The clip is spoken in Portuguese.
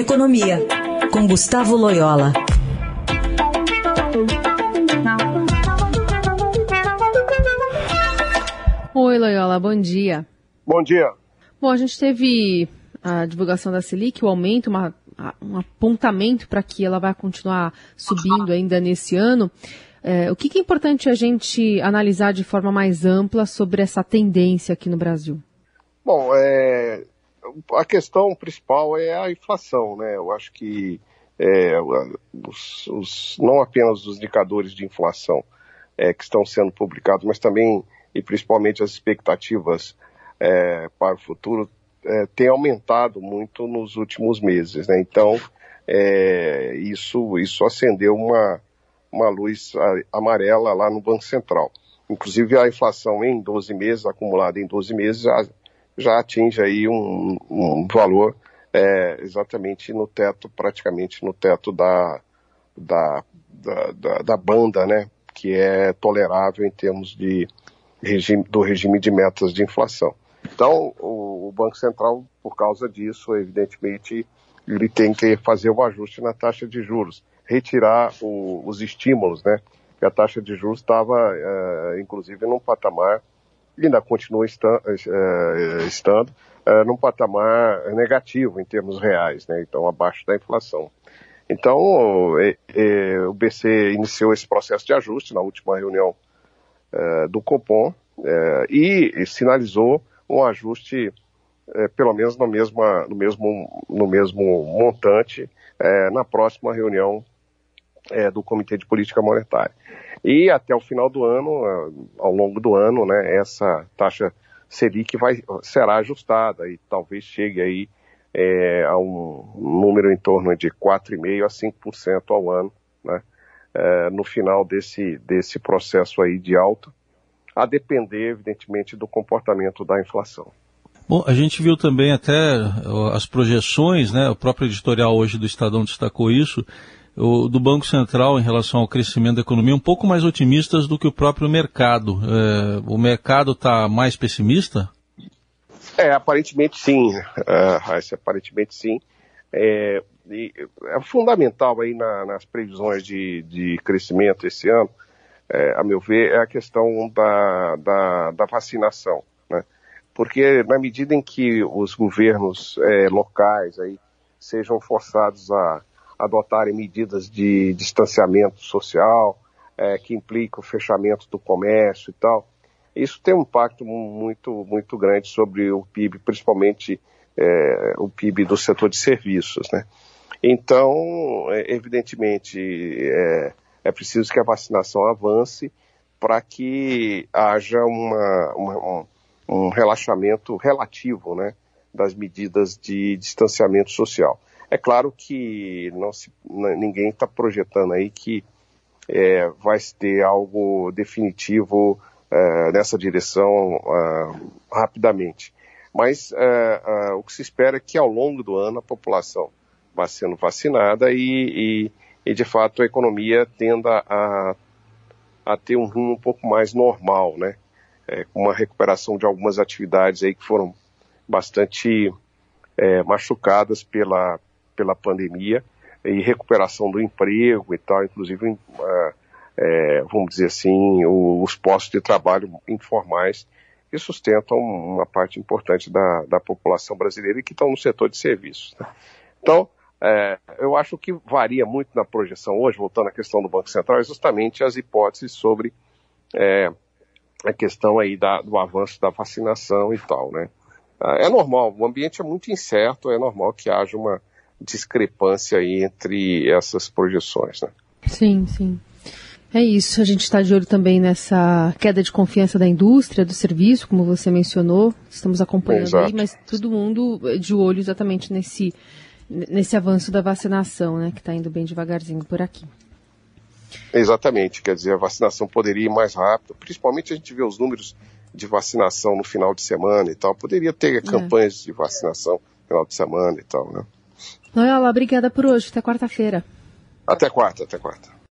Economia, com Gustavo Loyola. Oi, Loyola, bom dia. Bom dia. Bom, a gente teve a divulgação da Selic, o aumento, uma, um apontamento para que ela vai continuar subindo ainda nesse ano. É, o que, que é importante a gente analisar de forma mais ampla sobre essa tendência aqui no Brasil? Bom, é, a questão principal é a inflação, né? Eu acho que é, os, os, não apenas os indicadores de inflação é, que estão sendo publicados, mas também e principalmente as expectativas é, para o futuro é, têm aumentado muito nos últimos meses, né? Então é, isso isso acendeu uma uma luz amarela lá no Banco Central. Inclusive a inflação em 12 meses, acumulada em 12 meses, já, atinge aí um, um valor é, exatamente no teto, praticamente no teto da, da, da, da, da banda, né, que é tolerável em termos de regime, do regime de metas de inflação. Então, o, o Banco Central, por causa disso, evidentemente, ele tem que fazer um ajuste na taxa de juros, retirar o, os estímulos, né, que a taxa de juros estava, é, inclusive, num patamar ainda continua é, estando uh, num patamar negativo em termos reais, né? então abaixo da inflação. Então, é, é, o BC iniciou esse processo de ajuste na última reunião é, do Copom e, e sinalizou um ajuste pelo menos no, mesma, no, mesmo, no mesmo montante na próxima reunião do Comitê de Política Monetária. E até o final do ano, ao longo do ano, né, essa taxa Selic vai, será ajustada e talvez chegue aí é, a um número em torno de 4,5% a 5% ao ano, né, é, no final desse, desse processo aí de alta, a depender, evidentemente, do comportamento da inflação. Bom, a gente viu também até as projeções, né, o próprio editorial hoje do Estadão destacou isso, do Banco Central em relação ao crescimento da economia um pouco mais otimistas do que o próprio mercado. É, o mercado está mais pessimista? É, aparentemente sim, uh, aparentemente sim. É, é fundamental aí na, nas previsões de, de crescimento esse ano, é, a meu ver, é a questão da, da, da vacinação. Né? Porque na medida em que os governos é, locais aí sejam forçados a adotarem medidas de distanciamento social, é, que implicam o fechamento do comércio e tal. Isso tem um impacto muito, muito grande sobre o PIB, principalmente é, o PIB do setor de serviços, né? Então, é, evidentemente, é, é, preciso que a vacinação avance para que haja uma, uma, um, um relaxamento relativo, né, das medidas de distanciamento social. É claro que não se, ninguém está projetando aí que é, vai ter algo definitivo é, nessa direção é, rapidamente. Mas é, é, o que se espera é que ao longo do ano a população vá sendo vacinada e, e, e de fato a economia tenda a, a ter um rumo um pouco mais normal, né? É, com uma recuperação de algumas atividades aí que foram bastante machucadas pela, pela pandemia e recuperação do emprego e tal, inclusive, uh, é, vamos dizer assim, os postos de trabalho informais que sustentam uma parte importante da, da população brasileira e que estão no setor de serviços. Né? Então, é, eu acho que varia muito na projeção hoje, voltando à questão do Banco Central, é justamente as hipóteses sobre é, a questão aí da, do avanço da vacinação e tal, né? É normal, o ambiente é muito incerto, é normal que haja uma, discrepância aí entre essas projeções. Né? Sim, sim. É isso, a gente está de olho também nessa queda de confiança da indústria, do serviço, como você mencionou, estamos acompanhando Exato. aí, mas todo mundo de olho exatamente nesse, nesse avanço da vacinação, né, que está indo bem devagarzinho por aqui. Exatamente, quer dizer, a vacinação poderia ir mais rápido, principalmente a gente vê os números de vacinação no final de semana e tal, poderia ter é. campanhas de vacinação no final de semana e tal, né? Loyola, obrigada por hoje. Até quarta-feira. Até quarta, até quarta.